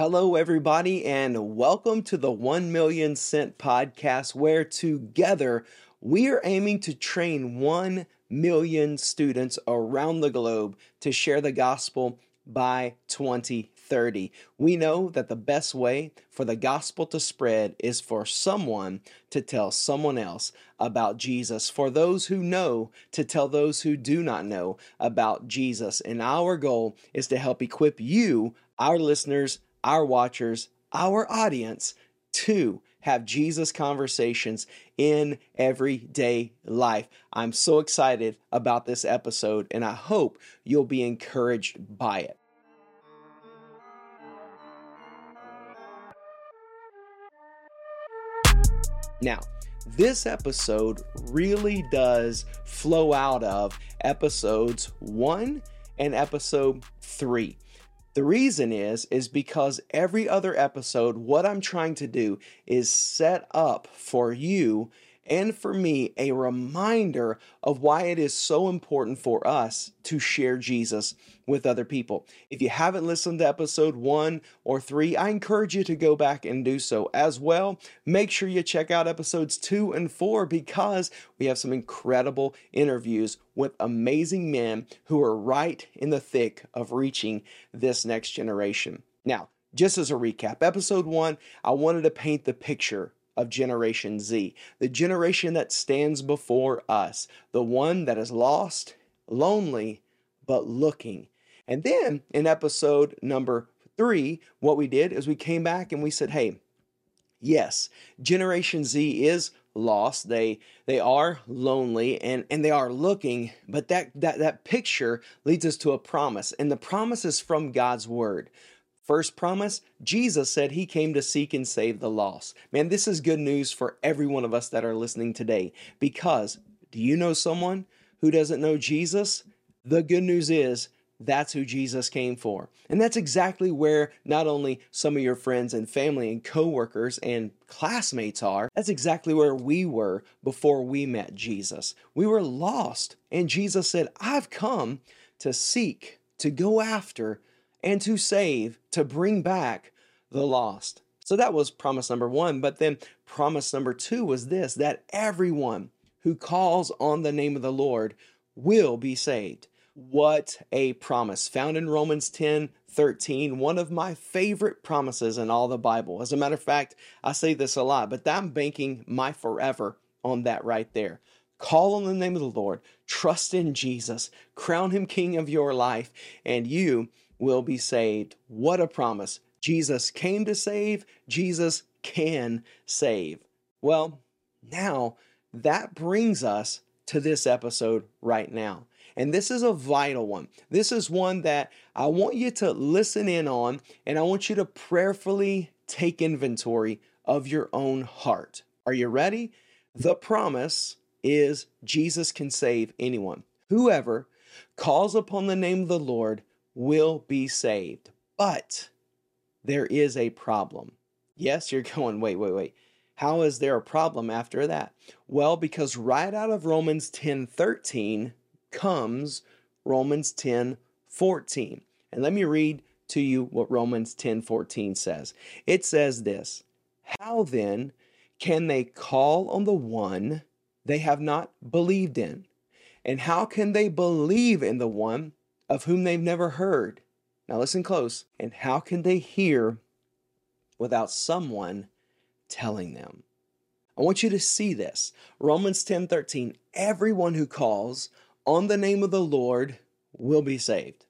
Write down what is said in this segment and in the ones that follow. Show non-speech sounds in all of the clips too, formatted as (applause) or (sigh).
Hello, everybody, and welcome to the 1 Million Sent Podcast, where together we are aiming to train 1 million students around the globe to share the gospel by 2030. We know that the best way for the gospel to spread is for someone to tell someone else about Jesus, for those who know to tell those who do not know about Jesus. And our goal is to help equip you, our listeners, our watchers, our audience to have Jesus conversations in everyday life. I'm so excited about this episode and I hope you'll be encouraged by it. Now, this episode really does flow out of episodes one and episode three. The reason is is because every other episode what I'm trying to do is set up for you and for me a reminder of why it is so important for us to share Jesus with other people. If you haven't listened to episode one or three, I encourage you to go back and do so as well. Make sure you check out episodes two and four because we have some incredible interviews with amazing men who are right in the thick of reaching this next generation. Now, just as a recap, episode one, I wanted to paint the picture of Generation Z, the generation that stands before us, the one that is lost, lonely, but looking. And then in episode number three, what we did is we came back and we said, hey, yes, Generation Z is lost. They they are lonely and and they are looking but that that that picture leads us to a promise. And the promise is from God's word First promise, Jesus said he came to seek and save the lost. Man, this is good news for every one of us that are listening today because do you know someone who doesn't know Jesus? The good news is that's who Jesus came for. And that's exactly where not only some of your friends and family and coworkers and classmates are, that's exactly where we were before we met Jesus. We were lost, and Jesus said, I've come to seek, to go after, and to save, to bring back the lost. So that was promise number one. But then promise number two was this that everyone who calls on the name of the Lord will be saved. What a promise found in Romans 10 13, one of my favorite promises in all the Bible. As a matter of fact, I say this a lot, but I'm banking my forever on that right there. Call on the name of the Lord, trust in Jesus, crown him king of your life, and you will be saved. What a promise. Jesus came to save, Jesus can save. Well, now that brings us to this episode right now. And this is a vital one. This is one that I want you to listen in on, and I want you to prayerfully take inventory of your own heart. Are you ready? The promise is Jesus can save anyone. Whoever calls upon the name of the Lord will be saved. But there is a problem. Yes, you're (laughs) going, wait, wait, wait. How is there a problem after that? Well, because right out of Romans 10 13 comes Romans 10 14. And let me read to you what Romans 10 14 says. It says this How then can they call on the one they have not believed in? And how can they believe in the one of whom they've never heard. Now listen close. And how can they hear without someone telling them? I want you to see this. Romans 10 13. Everyone who calls on the name of the Lord will be saved.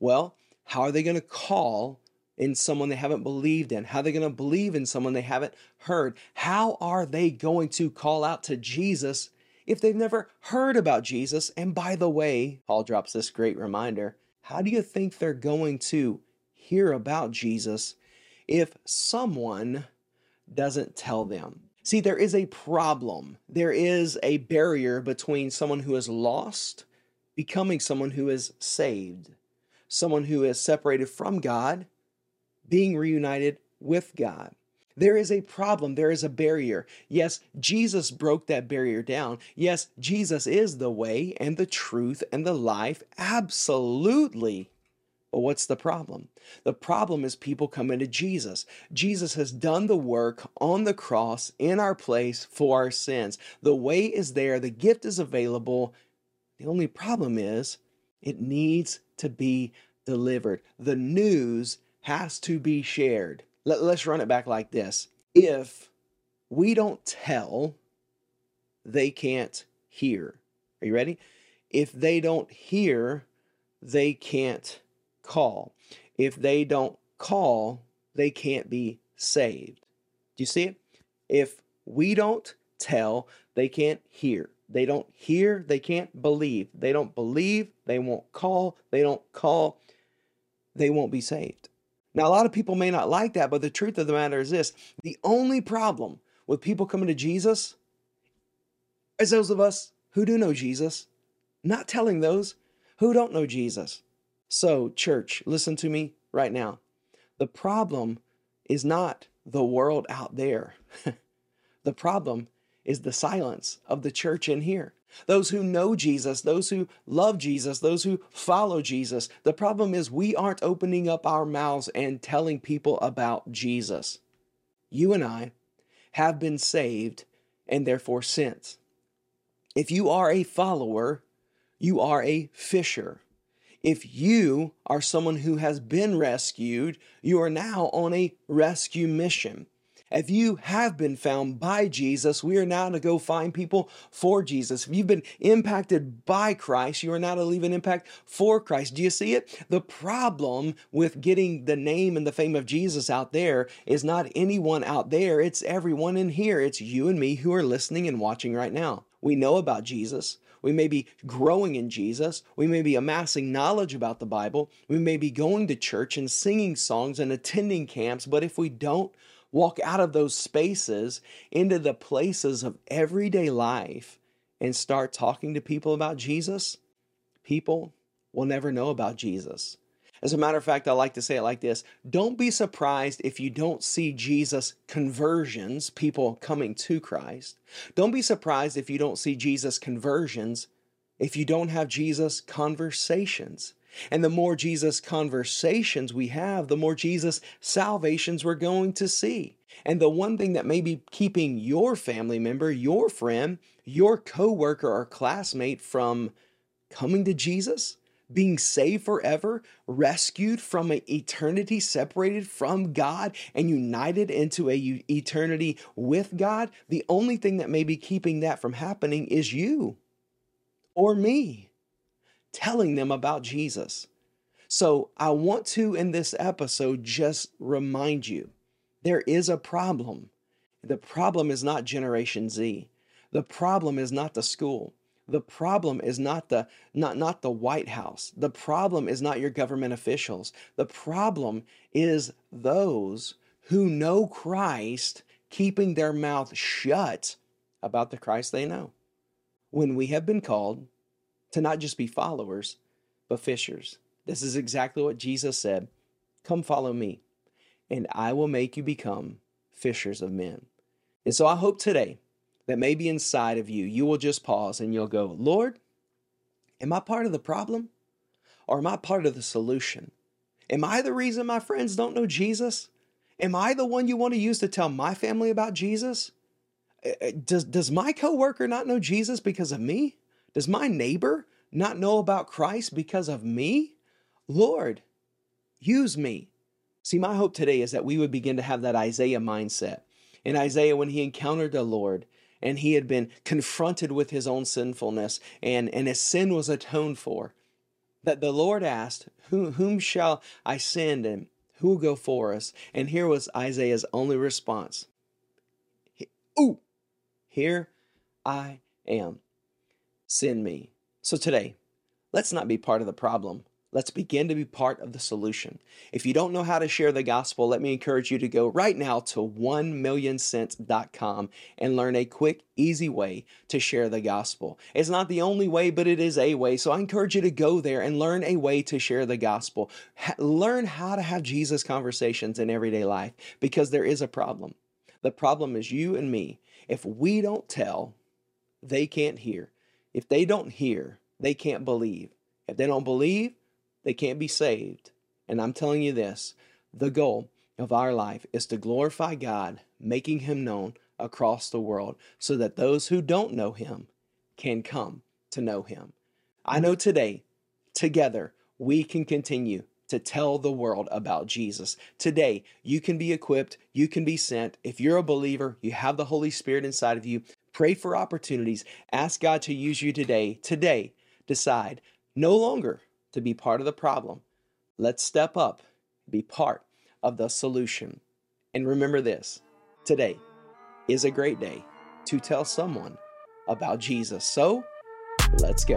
Well, how are they going to call in someone they haven't believed in? How are they going to believe in someone they haven't heard? How are they going to call out to Jesus if they've never heard about Jesus. And by the way, Paul drops this great reminder how do you think they're going to hear about Jesus if someone doesn't tell them? See, there is a problem. There is a barrier between someone who is lost becoming someone who is saved, someone who is separated from God, being reunited with God. There is a problem. There is a barrier. Yes, Jesus broke that barrier down. Yes, Jesus is the way and the truth and the life. Absolutely. But what's the problem? The problem is people coming to Jesus. Jesus has done the work on the cross in our place for our sins. The way is there, the gift is available. The only problem is it needs to be delivered. The news has to be shared. Let, us run it back like this. If we don't tell, they can't hear. Are you ready? If they don't hear, they can't call. If they don't call, they can't be saved. Do you see it? If we don't tell, they can't hear. They don't hear, they can't believe. They don't believe, they won't call. They don't call, they won't be saved. Now, a lot of people may not like that, but the truth of the matter is this the only problem with people coming to Jesus is those of us who do know Jesus, not telling those who don't know Jesus. So, church, listen to me right now. The problem is not the world out there. (laughs) the problem is the silence of the church in here. Those who know Jesus, those who love Jesus, those who follow Jesus. The problem is we aren't opening up our mouths and telling people about Jesus. You and I have been saved and therefore sent. If you are a follower, you are a fisher. If you are someone who has been rescued, you are now on a rescue mission. If you have been found by Jesus, we are now to go find people for Jesus. If you've been impacted by Christ, you are now to leave an impact for Christ. Do you see it? The problem with getting the name and the fame of Jesus out there is not anyone out there, it's everyone in here. It's you and me who are listening and watching right now. We know about Jesus. We may be growing in Jesus. We may be amassing knowledge about the Bible. We may be going to church and singing songs and attending camps. But if we don't walk out of those spaces into the places of everyday life and start talking to people about Jesus, people will never know about Jesus. As a matter of fact, I like to say it like this Don't be surprised if you don't see Jesus conversions, people coming to Christ. Don't be surprised if you don't see Jesus conversions if you don't have Jesus conversations. And the more Jesus conversations we have, the more Jesus salvations we're going to see. And the one thing that may be keeping your family member, your friend, your coworker or classmate from coming to Jesus being saved forever, rescued from an eternity separated from God and united into a eternity with God, the only thing that may be keeping that from happening is you or me telling them about Jesus. So I want to, in this episode, just remind you there is a problem. The problem is not Generation Z. The problem is not the school. The problem is not the not not the White House. The problem is not your government officials. The problem is those who know Christ keeping their mouth shut about the Christ they know. When we have been called to not just be followers, but fishers. This is exactly what Jesus said. Come follow me, and I will make you become fishers of men. And so I hope today that maybe inside of you, you will just pause and you'll go, Lord, am I part of the problem or am I part of the solution? Am I the reason my friends don't know Jesus? Am I the one you want to use to tell my family about Jesus? Uh, uh, does, does my coworker not know Jesus because of me? Does my neighbor not know about Christ because of me? Lord, use me. See, my hope today is that we would begin to have that Isaiah mindset. In Isaiah, when he encountered the Lord, and he had been confronted with his own sinfulness and, and his sin was atoned for. That the Lord asked, Who, Whom shall I send and who will go for us? And here was Isaiah's only response Ooh, here I am. Send me. So today, let's not be part of the problem. Let's begin to be part of the solution. If you don't know how to share the gospel, let me encourage you to go right now to 1millionsent.com and learn a quick, easy way to share the gospel. It's not the only way, but it is a way. So I encourage you to go there and learn a way to share the gospel. Ha- learn how to have Jesus conversations in everyday life because there is a problem. The problem is you and me. If we don't tell, they can't hear. If they don't hear, they can't believe. If they don't believe, they can't be saved. And I'm telling you this the goal of our life is to glorify God, making Him known across the world so that those who don't know Him can come to know Him. I know today, together, we can continue to tell the world about Jesus. Today, you can be equipped, you can be sent. If you're a believer, you have the Holy Spirit inside of you. Pray for opportunities. Ask God to use you today. Today, decide no longer to be part of the problem. Let's step up, be part of the solution. And remember this today is a great day to tell someone about Jesus. So let's go.